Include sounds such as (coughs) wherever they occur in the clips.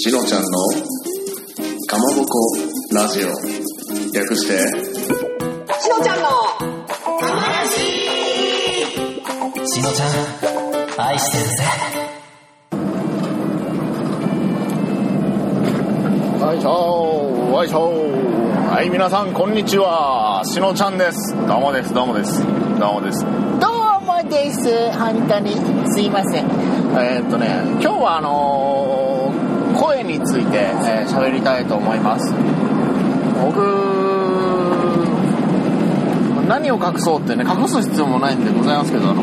しのちゃんのかまぼこラジオ。略して。しのちゃんの。しのちゃん愛してるぜ。はいしょはいしょはい皆さんこんにちは。しのちゃんです。どうもですどうもです。どうもです。どうもです。本当に。すいません。えーっとね今日はあのー声についてえー喋、りたいと思います。僕何を隠そうってね隠す必要もないんでございますけどあの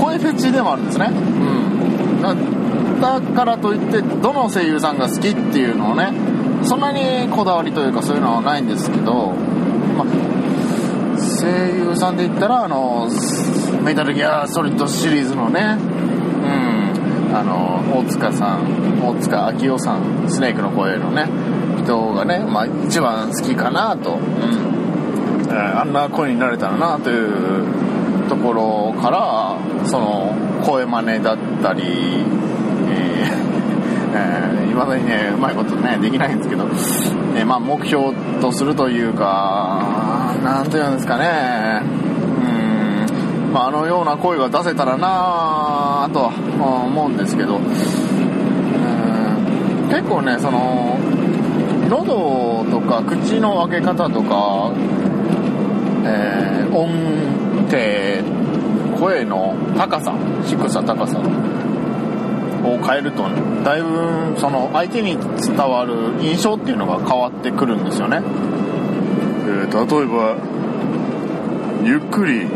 声フェチでもあるんですね。うん。だだからといってどの声優さんが好きっていうのをねそんなにこだわりというかそういうのはないんですけど、まあ、声優さんで言ったらあのメタルギアソリッドシリーズのねうんあの大塚さん大塚明夫さんスネークの声のね人がね、まあ、一番好きかなと、うん。えあんな声になれたらなというところからその声真似だったり、えー (laughs) えー、未だにねうまいことねできないんですけど、えーまあ、目標とするというかなんていうんですかね、まあ、あのような声が出せたらなぁとは思うんですけど。結構ねその喉とか口の分け方とか、えー音程声の高さ低さ高さを変えるとだいぶその相手に伝わる印象っていうのが変わってくるんですよね、えー例えばゆっくり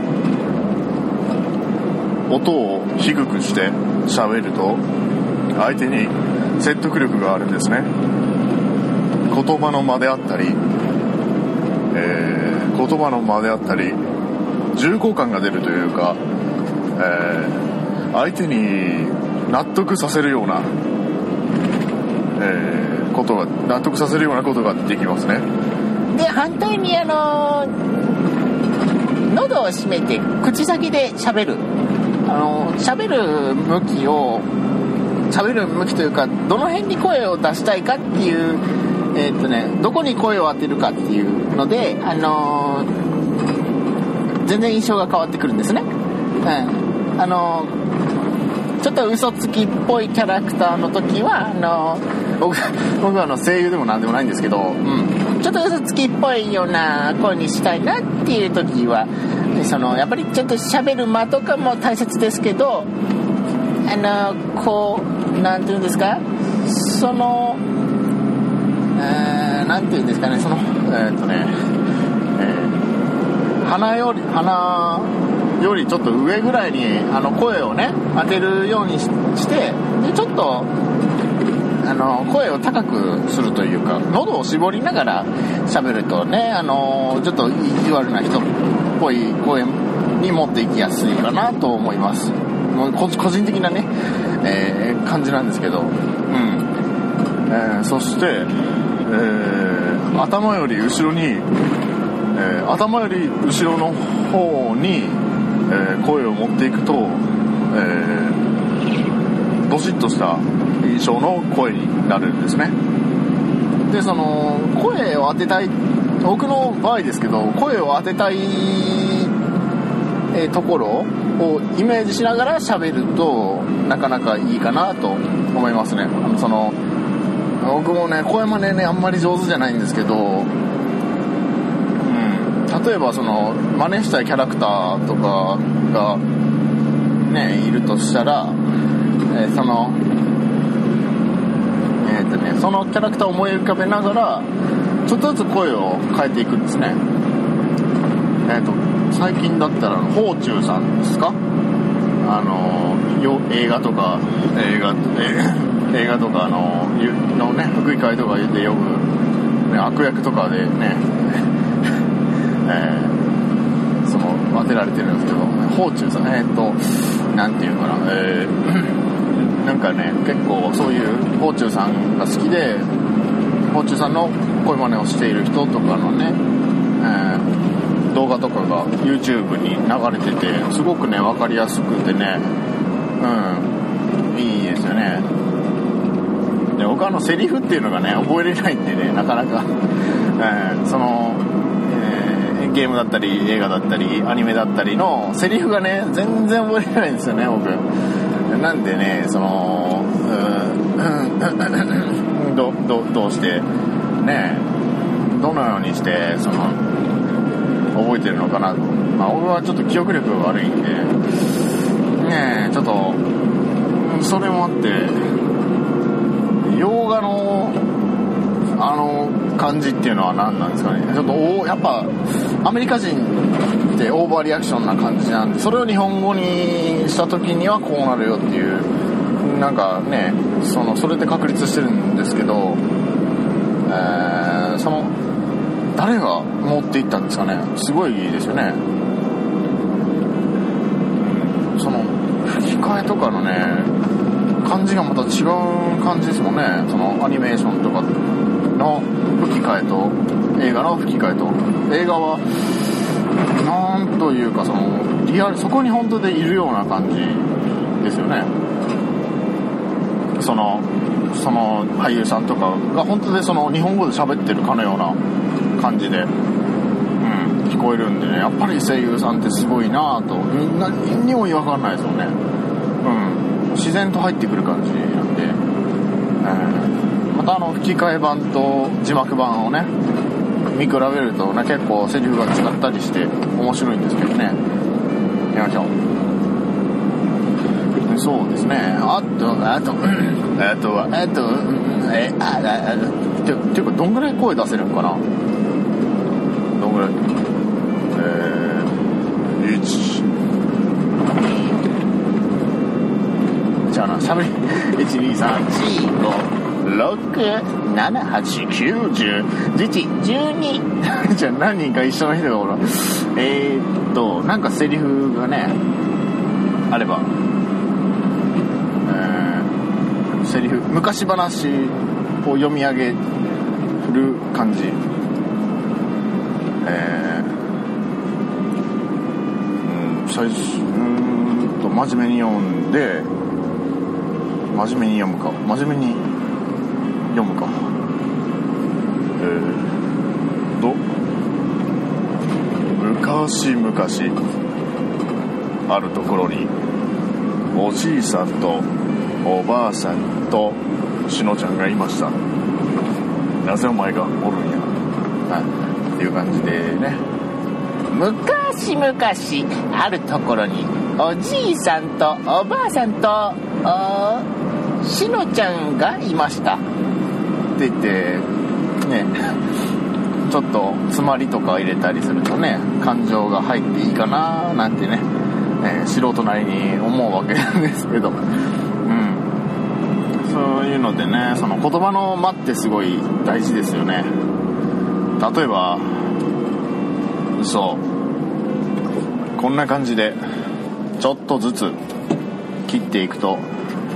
音を低くして喋ると相手に説得力があるんですね。言葉の間であったり、えー言葉の間であったり重厚感が出るというか、えー相手に納得させるような、えーことが納得させるようなことができますね。で反対にあの喉を閉めて口先で喋る。あの喋る向きを喋る向きというかどの辺に声を出したいかっていうえーっとねどこに声を当てるかっていうのであの全然印象が変わってくるんですね。うんあのちょっと嘘つきっぽいキャラクターの時はあの僕僕はあの声優でも何でもないんですけど、うん、ちょっと嘘つきっぽいような声にしたいなっていう時はそのやっぱりちょっと喋る間とかも大切ですけどあのこうなんていうんですか？そのえーなんていうんですかね？そのえーっとね、えー鼻より鼻よりちょっと上ぐらいにあの声をね当てるようにしてでちょっとあの声を高くするというか喉を絞りながら喋るとねあのちょっと意地悪な人ぽい声に持っていきやすいかなと思います。もう個人的なね、えー感じなんですけど。うん、えーそして、えー頭より後ろにえー頭より後ろの方に、えー声を持っていくと、えードシッとした印象の声になるんですね。でその声を当てたい僕の場合ですけど声を当てたい、えところをイメージしながら喋るとなかなかいいかなと思いますね。あのその僕もね声真似ねあんまり上手じゃないんですけどうん。例えばその真似したいキャラクターとかがねいるとしたら、えーそのえーとねそのキャラクターを思い浮かべながらちょっとずつ声を変えていくんですね。えっ、と最近だったら宝中さんですか？あのよ映画とか映画映画とかののね福井会とかでよく、ね、悪役とかでね (laughs) えーその当てられてるんですけど宝中さんえっ、となんていうかなえーなんかね結構そういう宝中さんが好きで宝中さんの声真似をしている人とかのね、えー動画とかが YouTube に流れててすごくね分かりやすくてねうんいいですよね。で僕はあのセリフっていうのがね覚えれないんでねなかなか、えーその、えーゲームだったり映画だったりアニメだったりのセリフがね全然覚えれないんですよね僕。なんでねそのうん (coughs) どどどうしてねどのようにしてその覚えてるのかなまあ僕はちょっと記憶力が悪いんでねえちょっとそれもあって洋画のあの感じっていうのは何なんですかね。ちょっとおやっぱアメリカ人ってオーバーリアクションな感じなんでそれを日本語にした時にはこうなるよっていうなんかねそのそれで確立してるんですけど、えーその誰が持っていったんですかね？すごいですよね。その吹き替えとかのね感じがまた違う感じですもんね。そのアニメーションとかの吹き替えと映画の吹き替えと。映画はなんというかそのリアルそこに本当でいるような感じですよね。そのその俳優さんとかが本当でその日本語で喋ってるかのような感じで、うん、聞こえるんでねやっぱり声優さんってすごいなぁと何にも違和感ないですよね。うん。自然と入ってくる感じなんで、えー。またあの吹き替え版と字幕版をね見比べるとね結構セリフが違ったりして面白いんですけどね。よいしょう。そうですね。あとあとあとはあとうんえあああてていうかどんぐらい声出せるんかな？どんぐらい？えー、1じゃあなしゃべり123456789101112じゃあ何人か一緒の人がおる。えー、っとなんかセリフがねあればえーセリフ。昔話を読み上げる感じ。えーうん最初うんと真面目に読んで真面目に読むか。真面目に読むか。えーと昔々あるところにおじいさんとおばあさんとしのちゃんがいました。なぜお前がおるんや。はいっていう感じでね。昔々あるところにおじいさんとおばあさんとおしのちゃんがいました。って言ってねちょっと詰まりとか入れたりするとね感情が入っていいかななんてね、えー素人なりに思うわけなんですけど。うんそういうのでねその言葉の間ってすごい大事ですよね。例えばそう。こんな感じでちょっとずつ切っていくと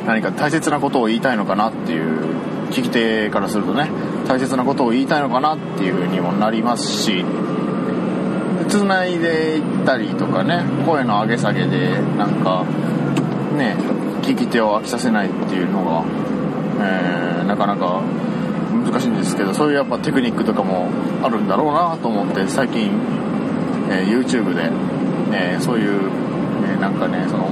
何か大切なことを言いたいのかなっていう聞き手からするとね大切なことを言いたいのかなっていう風にもなりますしつないでいったりとかね声の上げ下げでなんかね聞き手を飽きさせないっていうのが、えーなかなか難しいんですけどそういうやっぱテクニックとかもあるんだろうなと思って最近、えー YouTube で、えーそういう、えーなんかねその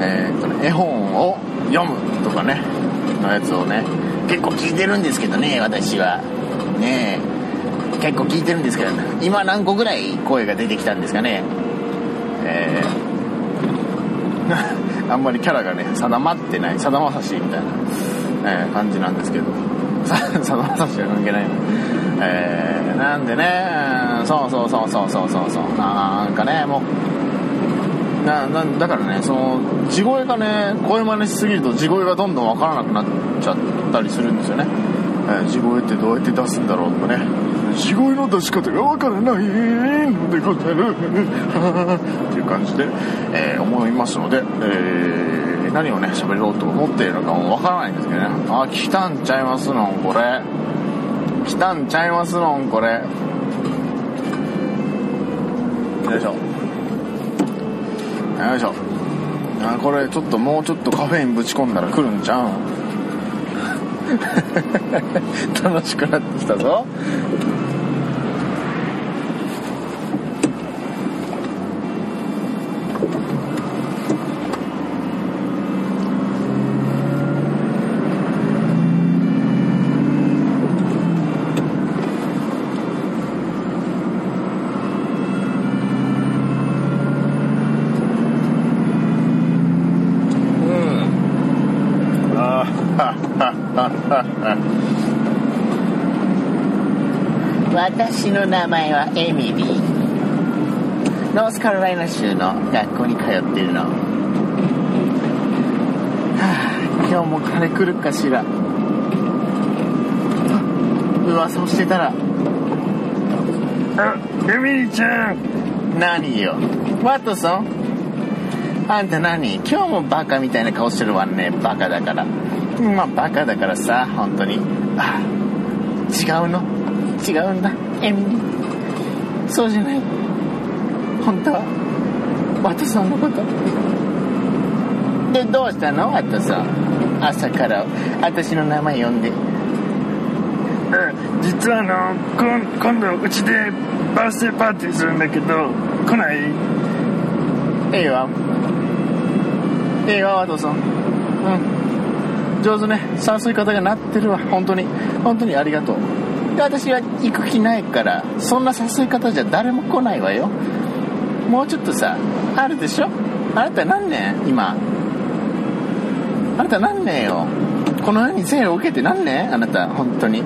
えーっとね絵本を読むとかねのやつをね結構聞いてるんですけどね私は。ね結構聞いてるんですけどね。今何個ぐらい声が出てきたんですかね。えーあんまりキャラがね定まってないさだまさしみたいな、えー感じなんですけど。(laughs) さだまさしは関係ないの。えーなんでねそうそうそうそうそうそうそう。なんかねもうななだからねその地声がね声真似しすぎると地声がどんどんわからなくなっちゃったりするんですよね、えー地声ってどうやって出すんだろうとかね。地声の出し方がわからない。のでござるっていう感じで、えー思いますので、えー何をね喋ろうと思っているのかもわからないんですけどね。あ来たんちゃいますのんこれ。来たんちゃいますのんこれ。よいしょ。よいしょ。あこれちょっともうちょっとカフェインぶち込んだら来るんちゃう？ん楽しくなってきたぞうんあーはっはっはっは私の名前はエミリー。ノースカロライナ州の学校に通ってるの。はあ今日も彼来るかしら。あ噂をしてたら。あエミリーちゃん。何よ。ワトソン？あんた何？今日もバカみたいな顔してるわねバカだから。まあバカだからさ本当に。あ違うの。違うんだエミリーそうじゃない。本当は。ワトソンのことでどうしたの？ワトソン朝から。私の名前呼んで。実はあの今今度うちでバースデーパーティーするんだけど来ない？ええわ。ええわワトソンうん。上手ね。誘い方がなってるわ。本当に。本当にありがとう私は行く気ないからそんな誘い方じゃ誰も来ないわよ。もうちょっとさあるでしょ？あなた何年？今。あなた何年よ？この世に生を受けて何年？あなた本当に。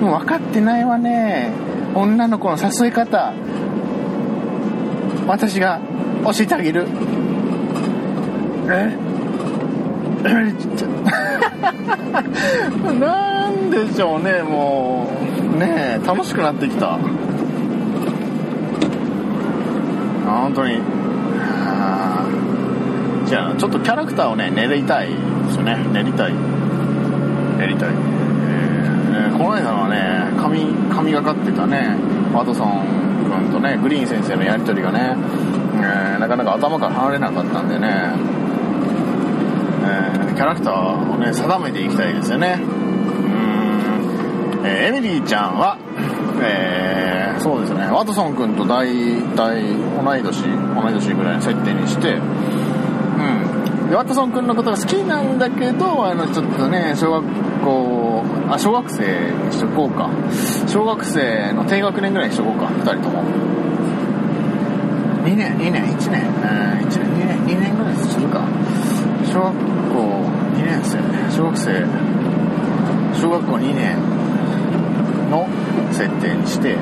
もう分かってないわね。女の子の誘い方。私が教えてあげる。え？(laughs) なんでしょうねもう。ねえ楽しくなってきた。あ本当に。じゃあちょっとキャラクターをね練りたいですよね。練りたい。練りたい、えーこの間はね髪髪がかってたねワトソン君とねグリーン先生のやり取りがね、えーなかなか頭から離れなかったんでねえーキャラクターをね定めていきたいですよねえーエミリーちゃんはえーそうですね。ワトソン君と大体同い年同い年ぐらいの設定にしてうん。でワトソン君のことが好きなんだけどあのちょっとね小学校あ小学生にしとこうか。小学生の低学年ぐらいにしとこうか。2人とも。2年2年1年。うん1年2年2年ぐらいするか。小学校2年生。小学生。小学校2年。の設定にして、う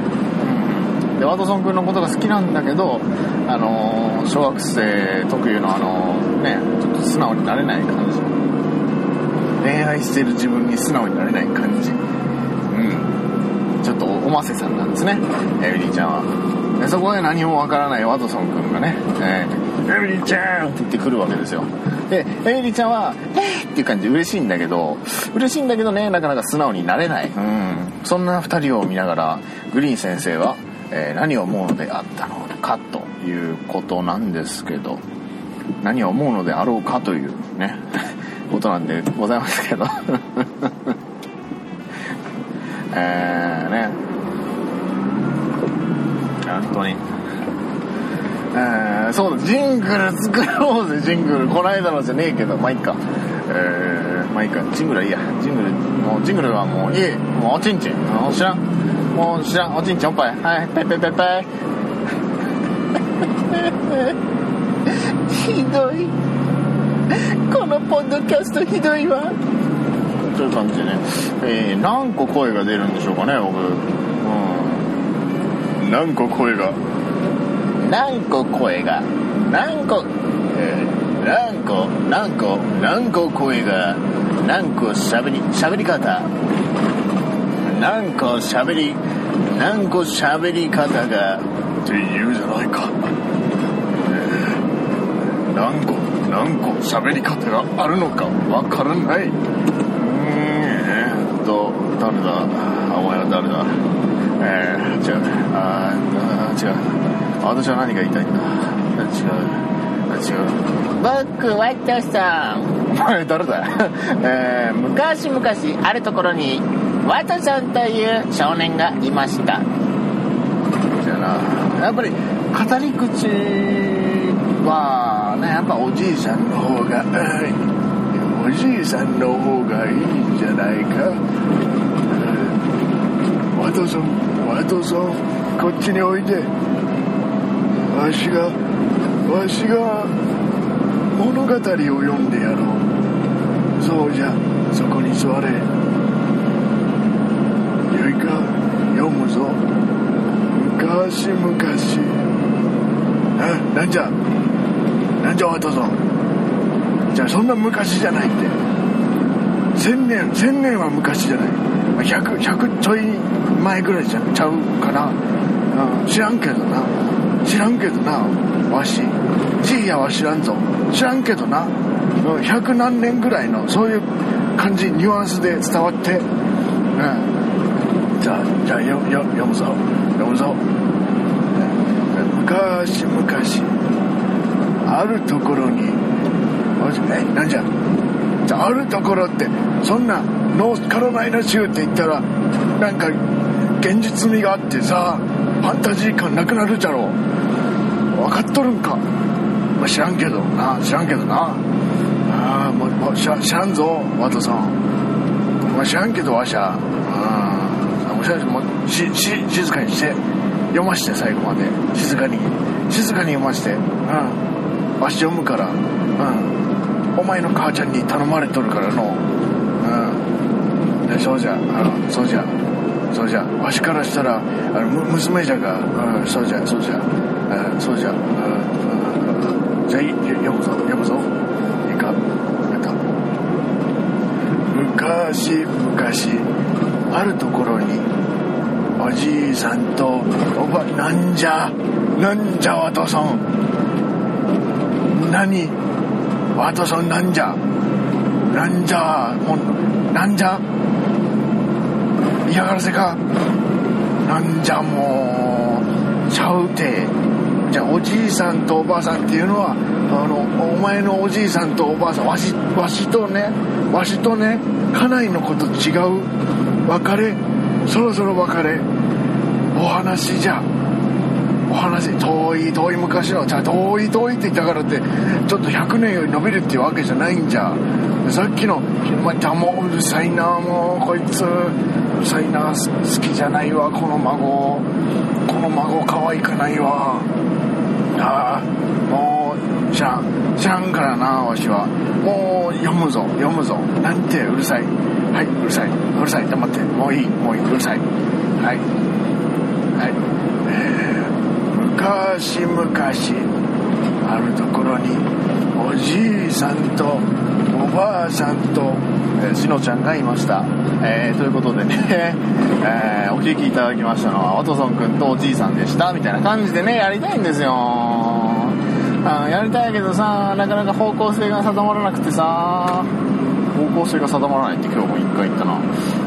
ん、でワトソン君のことが好きなんだけどあのー小学生特有のあのねちょっと素直になれない感じ。恋愛してる自分に素直になれない感じ。うん。ちょっとおませさんなんですねエミリーちゃんは。でそこで何もわからないワトソン君がね、えーエミリーちゃんって言ってくるわけですよ。でエミリーちゃんは「えーっていう感じで嬉しいんだけど嬉しいんだけどねなかなか素直になれない。うん。そんな2人を見ながらグリーン先生は、えー何を思うのであったのかということなんですけど何を思うのであろうかというね (laughs) ことなんでございますけど。(laughs) えーね。本当に。えー、そうだジングル作ろうぜジングル。こないだのじゃねえけどまあいいかえー、まあいいか。ジングルはいいや。ジングルもうジングルはもういい。もうおちんちん。もう知らん。もう知らん。おちんちんおっぱい。はい。ペイペイペイペイ。(laughs) ひどい。このポッドキャストひどいわ。という感じでね、えー、何個声が出るんでしょうかね僕。うん。何個声が。何個声が。何個、えー、何個何個何個声が何個しゃべりしゃべり方。何個しゃべり何個しゃべり方がって言うじゃないか、何個何個しゃべり方があるのかわからない。うん。えーっと誰だ？お前は誰だ？えー、違う。ああ違う。私は何が言いたいんだ？違う。僕ワトソン前誰だよ、(laughs) えー、昔々あるところにワトソンという少年がいました。じゃあな。やっぱり語り口はねやっぱおじいさんの方がうんおじいさんの方がいいんじゃないか。うん。ワトソンワトソンこっちにおいでわしがわしが物語を読んでやろう。そうじゃ。そこに座れ。よいか。読むぞ。昔々。あなんじゃ？なんじゃワトソンじゃあそんな昔じゃないって。千年千年は昔じゃない。ま100 100ちょい前ぐらいじゃちゃうかな、うん、知らんけどな。知らんけどな。わし。じいやは知らんぞ。知らんけどな。うん100何年ぐらいのそういう感じニュアンスで伝わって。うん。じゃあじゃあよよ読むぞ。読むぞ。昔々あるところにえなんじゃ？じゃあるところってそんなノースカロライナ州って言ったらなんか現実味があってさファンタジー感なくなるじゃろ分かっとるんか、あ、知らんけどな知らんけどな。ああもうもう知ら知らんぞワトさん、まあ、知らんけどわしゃ。うんもしもうしし静かにして。読まして最後まで。静かに。静かに読まして。うん。わし読むから。うん。お前の母ちゃんに頼まれとるからの。うん。そうじゃ。うん。そうじゃ。そうじゃ。わしからしたらあの娘じゃが。そうじゃ。そうじゃ。そうじゃうんじゃあいい読むぞ読むぞいいかやった昔々あるところにおじいさんとおばなんじゃなんじゃワトソン。何？ワトソンなんじゃ？なんじゃもうなんじゃ？嫌がらせか？なんじゃもうちゃうて。じゃあおじいさんとおばあさんっていうのはあのお前のおじいさんとおばあさんわしわしとねわしとね家内のこと違う？別れ？そろそろ別れ。お話じゃ。お話遠い遠い昔のじゃ遠い遠いって言ったからってちょっと100年より伸びるっていうわけじゃないんじゃ。さっきのまたもううるさいなもうこいつ。うるさいな好きじゃないわこの孫。この孫可愛くないわ。ああもう知らん知らんからなわしは。もう読むぞ読むぞ。なんてうるさい。はいうるさい。うるさい。黙って。もういいもういいうるさい。はい。はい昔々あるところにおじいさんとおばあさんと、しのちゃんがいました、えーということでね、(laughs) えーお聞きいただきましたのはワトソンくんとおじいさんでしたみたいな感じでねやりたいんですよ。あやりたいけどさなかなか方向性が定まらなくてさ方向性が定まらないって今日も一回言ったな。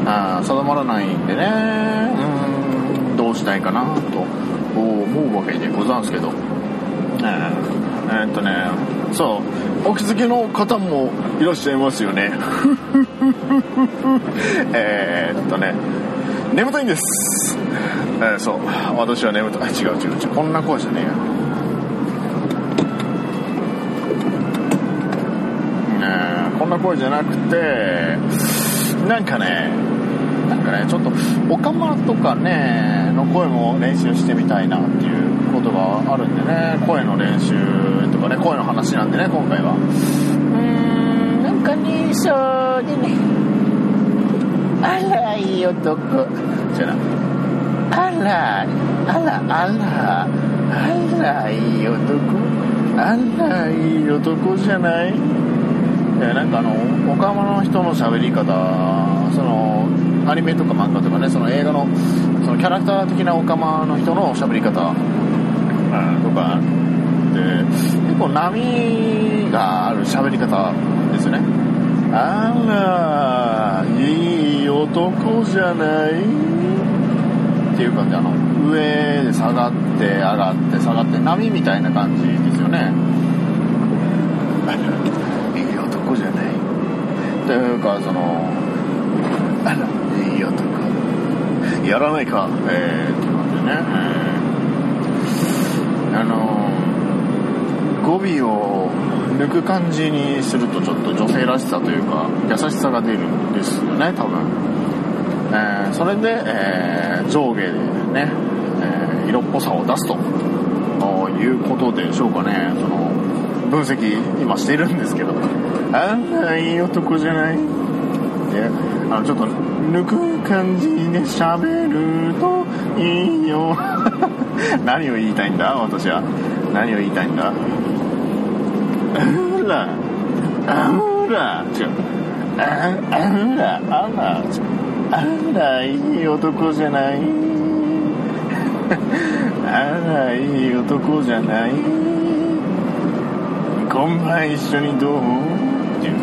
あ定まらないんでね。うん。どうしたいかなと思うわけでございますけど。えーえーっとねそう。お気づきの方もいらっしゃいますよね。(laughs) えーっとね。眠たいんです、えーそう。私は眠たい。違う違う違う。こんな声じゃねえよねえこんな声じゃなくてなんかねなんかねちょっとオカマとかねの声も練習してみたいなっていうことがあるんでね。声の練習とかね声の話なんでね今回は。うーんなんかねそうでね。あらいい男。じゃなあらあらあらあらいい男。あらいい男じゃない？えなんかあの岡山の人の喋り方そのアニメとか漫画とかねその映画のそのキャラクター的な岡山の人の喋り方、とかで結構波がある喋り方ですね。あらいい男じゃない？っていう感じ。あの上で下がって上がって下がって波みたいな感じですよね。(laughs) いい男じゃない？というかそのあら (laughs) やらないか。えー、って感じでね、えー。あの語尾を抜く感じにするとちょっと女性らしさというか優しさが出るんですよね多分、えーそれで、えー上下でね、え色っぽさを出すということでしょうかね。その分析今してるんですけど。あんないい男じゃない。であのちょっと抜く感じで喋るといいよ。(laughs) 何を言いたいんだ？私は。何を言いたいんだ？あら。あら。違う。あら。あら。あらいい男じゃない。あらいい男じゃない。今晩一緒にどう？っていう。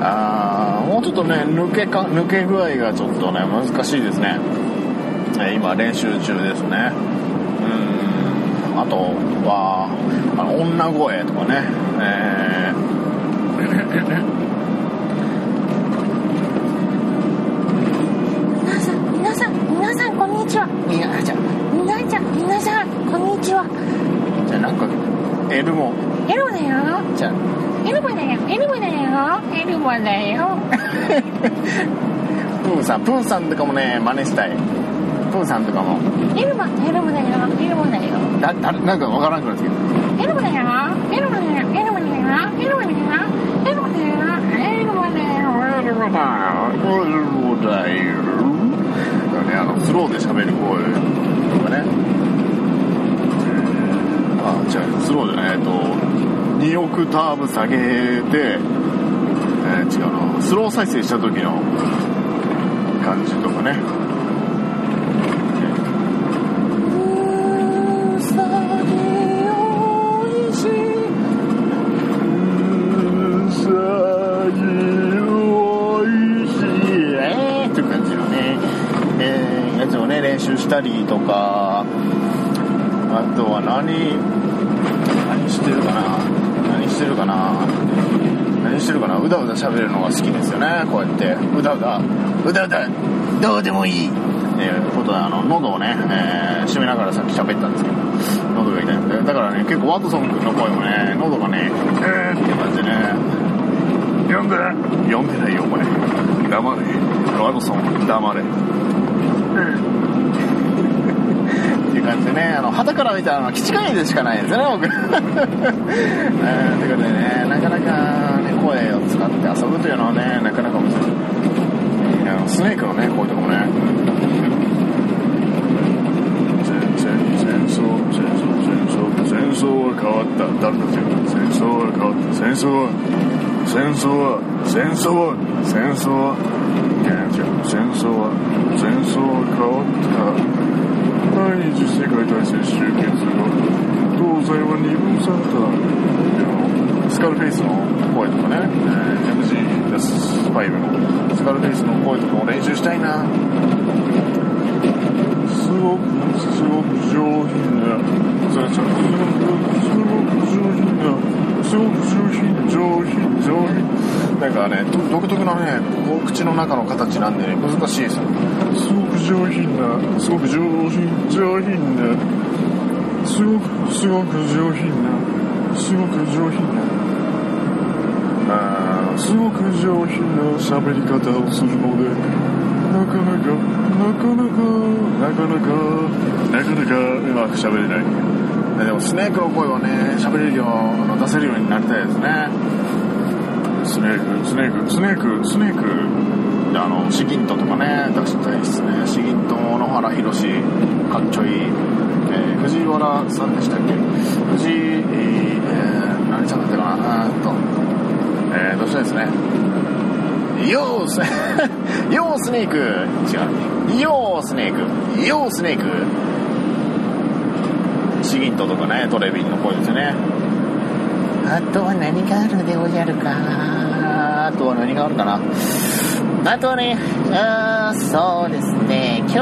あーもうちょっとね抜けか抜け具合がちょっとね難しいですね、えー今練習中ですね。うん。あとはあの女声とかね。え皆さん、皆さん、皆さん、こんにちは。ー、いやじゃあ。皆さん、皆さん、こんにちは。じゃあなんかエルモエルモだよ。じゃあエルモだよ。エルモだよ。エルモだよ。(laughs) プーさんプーさんとかもね真似したいプーさんとかもエルモ、エルモだよ。エルモだよ。だだなんかわからんくなってきたエルモだよ。エルモだよ。エルモだよ。エルモだよ。エルモだよ。エルモだよ。エルモだよ。そうだよ。だね、あの、スローで喋る声とかね。あ、違う、スローでね、えっと、2オクターブ下げて、えー、違うのスロー再生した時の感じとかね。したりとか。あとは何してるかな。何してるかな。うだうだ喋るのが好きですよね、こうやって。うだうだ、うだうだ、どうでもいい。っていうことで、あの、喉をね、えー閉めながらさっき喋ったんですけど、喉が痛いんで。だからね、結構ワトソン君の声もね、喉がね、えーっていう感じでね、読んだ読んでないよお前。黙れ。ワトソン黙れ。う感じでねあの旗から見たらあの基地会でしかないですよね僕。(laughs) えーということでねなかなか、ね、声を使って遊ぶというのはねなかなか難しい。あのスネークのね声とかもね。戦争戦争戦争戦争は変わった。誰たちが戦争は変わった。戦争は戦争は戦争は戦争はいや違う戦争は戦争は変わった。第二次世界大戦終結後東西は二分されたスカルフェイスの声とかね、えー MG-5 のスカルフェイスの声とかも練習したいな。すごくすごく上品なすごく上品なすごく上品上品上品なんかねど独特なねこう口の中の形なんでね難しいですよ。すごく上品なすごく上品上品なすごくすごく上品なすごく上品なあー。すごく上品な喋り方をするのでなかなかなかなかなかなかなかなかうまく喋れない。えでもスネークの声はね喋れるよう出せるようになりたいですねスネークスネークスネークスネーク。あのシギントとかね出したいですねシギント野原宏かっちょいい、えー藤原さんでしたっけ？藤井、えー、何ちゃんだったかな？うーんとえー、どうしたいですね？ヨース (laughs) ヨースネーク。違う。ヨースネーク。ヨースネーク。シギントとかねトレビンの声ですよね。あとは何があるでおじゃるか。とは何があるかな？あとはねあーそうですね。今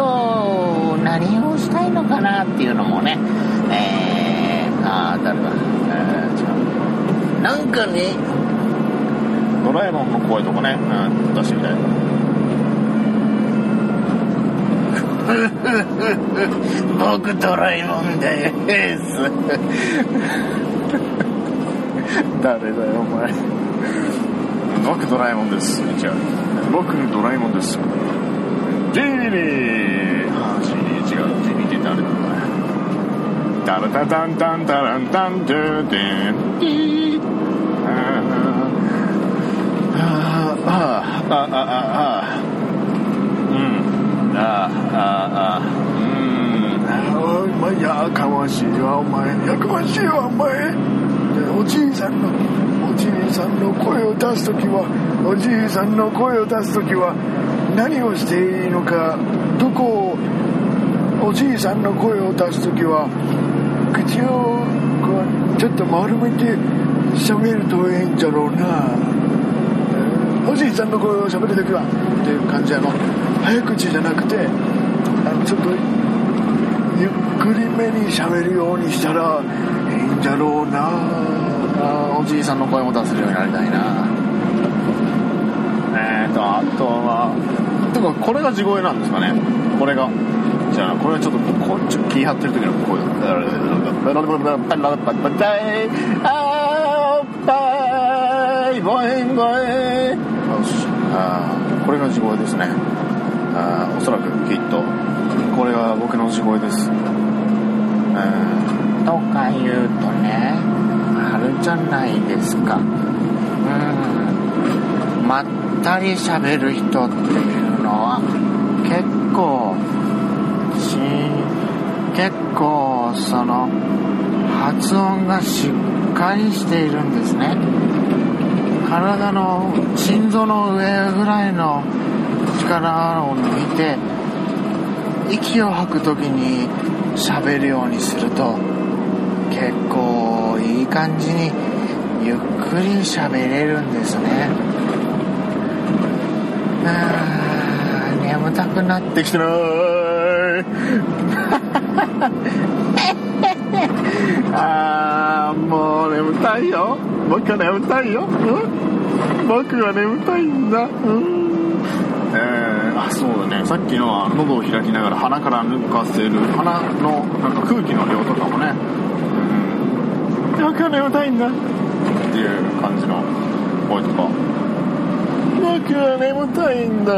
日何をしたいのかなっていうのもねえー、あー誰だ、えー、違う。なんかねこラえもんの声とかね、うん、出してみたい。(laughs) 僕ドラえもんです。(laughs) 誰だよお前僕ドラえもんです。違う僕ドラえもんです。ジー。ニーあジーニー違うって誰なんだタラタタンタンタランタントゥーテンティーあーあーあーあーあーあーうんあーあーあーうんお前やかましいわお前やかましいわお前おじいさんのさんの声を出す時はおじいさんの声を出す時は何をしていいのかどこをおじいさんの声を出す時は口をちょっと丸めて喋るといいんじゃろうな。おじいさんの声を喋る時はっていう感じやの。早口じゃなくてあのちょっとゆっくりめに喋るようにしたらいいんじゃろうな。おじいさんの声も出せるようになりたいな。えーとあとはてかこれが地声なんですかね。これが。じゃあこれはちょっとこっと気張ってる時の声。だあこれが地声ですねあーおそらくきっとこれが僕の地声ですえーとか言うとね、るじゃないですか。うん。まったり喋る人っていうのは、結構、し、結構、その、発音がしっかりしているんですね。体の心臓の上ぐらいの力を抜いて、息を吐くときに喋るようにすると結構いい感じにゆっくり喋れるんですね。あー眠たくなってきてない (laughs) あーもう眠たいよ。僕は眠たいよ、うん、僕は眠たいんだ。うん。えー、あそうだね。さっきのは喉を開きながら鼻から抜かせる。鼻のなんか空気の量とかもね。うん僕は眠たいんだっていう感じの声とか。僕は眠たいんだ。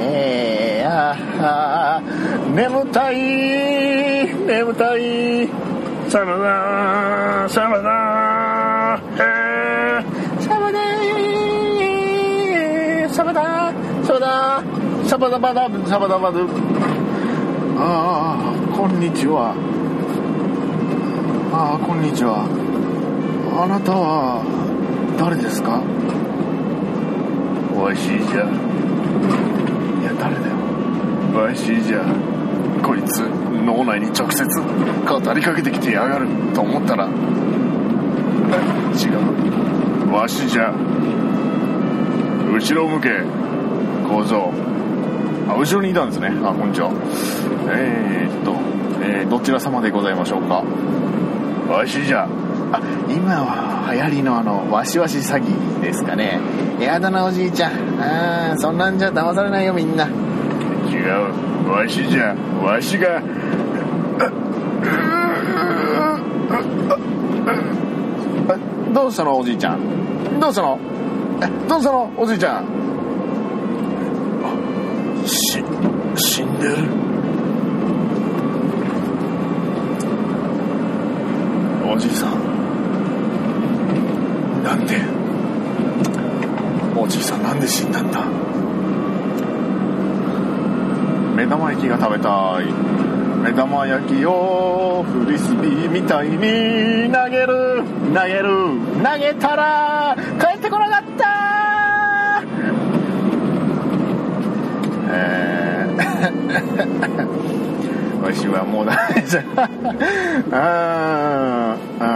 えー、ああ眠たい眠たい。サバだサバだえー、サバだサバだサバだサバだバダサバだバドああこんにちは。ああこんにちは。あなたは誰ですか？わしじゃいや誰だよ。わしじゃこいつ脳内に直接語りかけてきてやがると思ったら。違う。わしじゃ後ろを向け。構造あ後ろにいたんですね。あこんにちはえー、っと、えーどちら様でございましょうか？わしじゃ。あ今は流行りのあのわしわし詐欺ですかね。やだなおじいちゃん。あーそんなんじゃ騙されないよみんな。違う。わしじゃ。わしが。あどうしたのおじいちゃん？どうしたの？えどうしたのおじいちゃん？あし死んでるじいさん。なんで？おじいさんなんで死んだんだ？目玉焼きが食べたい。目玉焼きをフリスビーみたいに投げる。投げる。投げたら帰ってこなかった。えー、(laughs) わしはもうダメじゃ。(laughs) あー。うん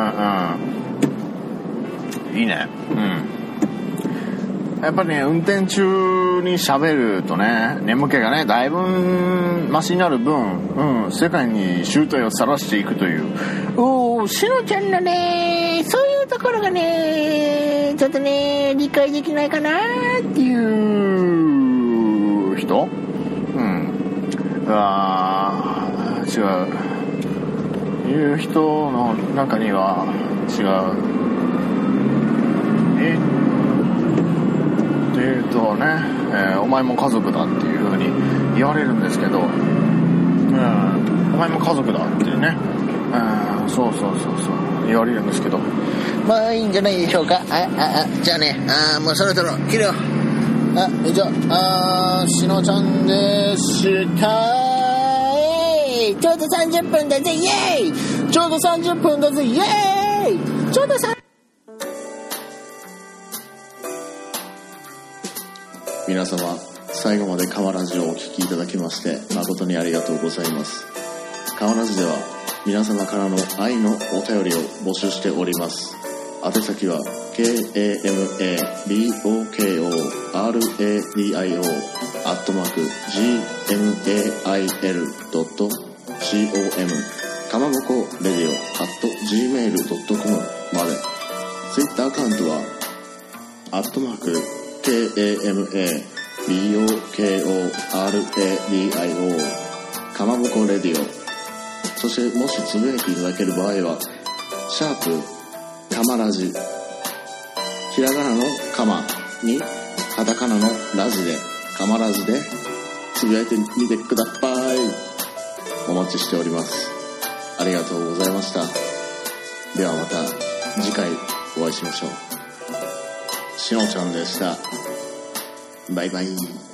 うん。いいね。うん。やっぱりね運転中に喋るとね眠気がねだいぶマシになる分、うん、世界に集体を晒していくという。おー、しのちゃんのね、そういうところがね、ちょっとね、理解できないかなっていう。人？うん。あー違ういう人の中には違う。えっていうとね、えーお前も家族だっていう風に言われるんですけど、うん、お前も家族だってね、うん、そうそうそうそう。言われるんですけど。まあいいんじゃないでしょうか。あ、あ、あ、じゃあね、あもうそろそろ切るよ。あ、じゃあ、あしのちゃんでした。ちょうど30分だぜ、イエーイ！ちょうど30分だぜ、イエーイ！ちょうどさ皆様最後まで川ラジをお聞きいただきまして誠にありがとうございます。川ラジでは皆様からの愛のお便りを募集しております。宛先は KAMABOKORADIO アットマーク GMAIL.com COM かまぼこレディオ at gmail.com まで。Twitter アカウントはアットマーク KAMABOKORADIO かまぼこレディオ。そしてもしつぶやいていただける場合はシャープかまラジ。ひらがなのかまにカタカナのラジでかまラジでつぶやいてみてください。お待ちしておりますありがとうございましたではまた次回お会いしましょうしのちゃんでした。バイバイ。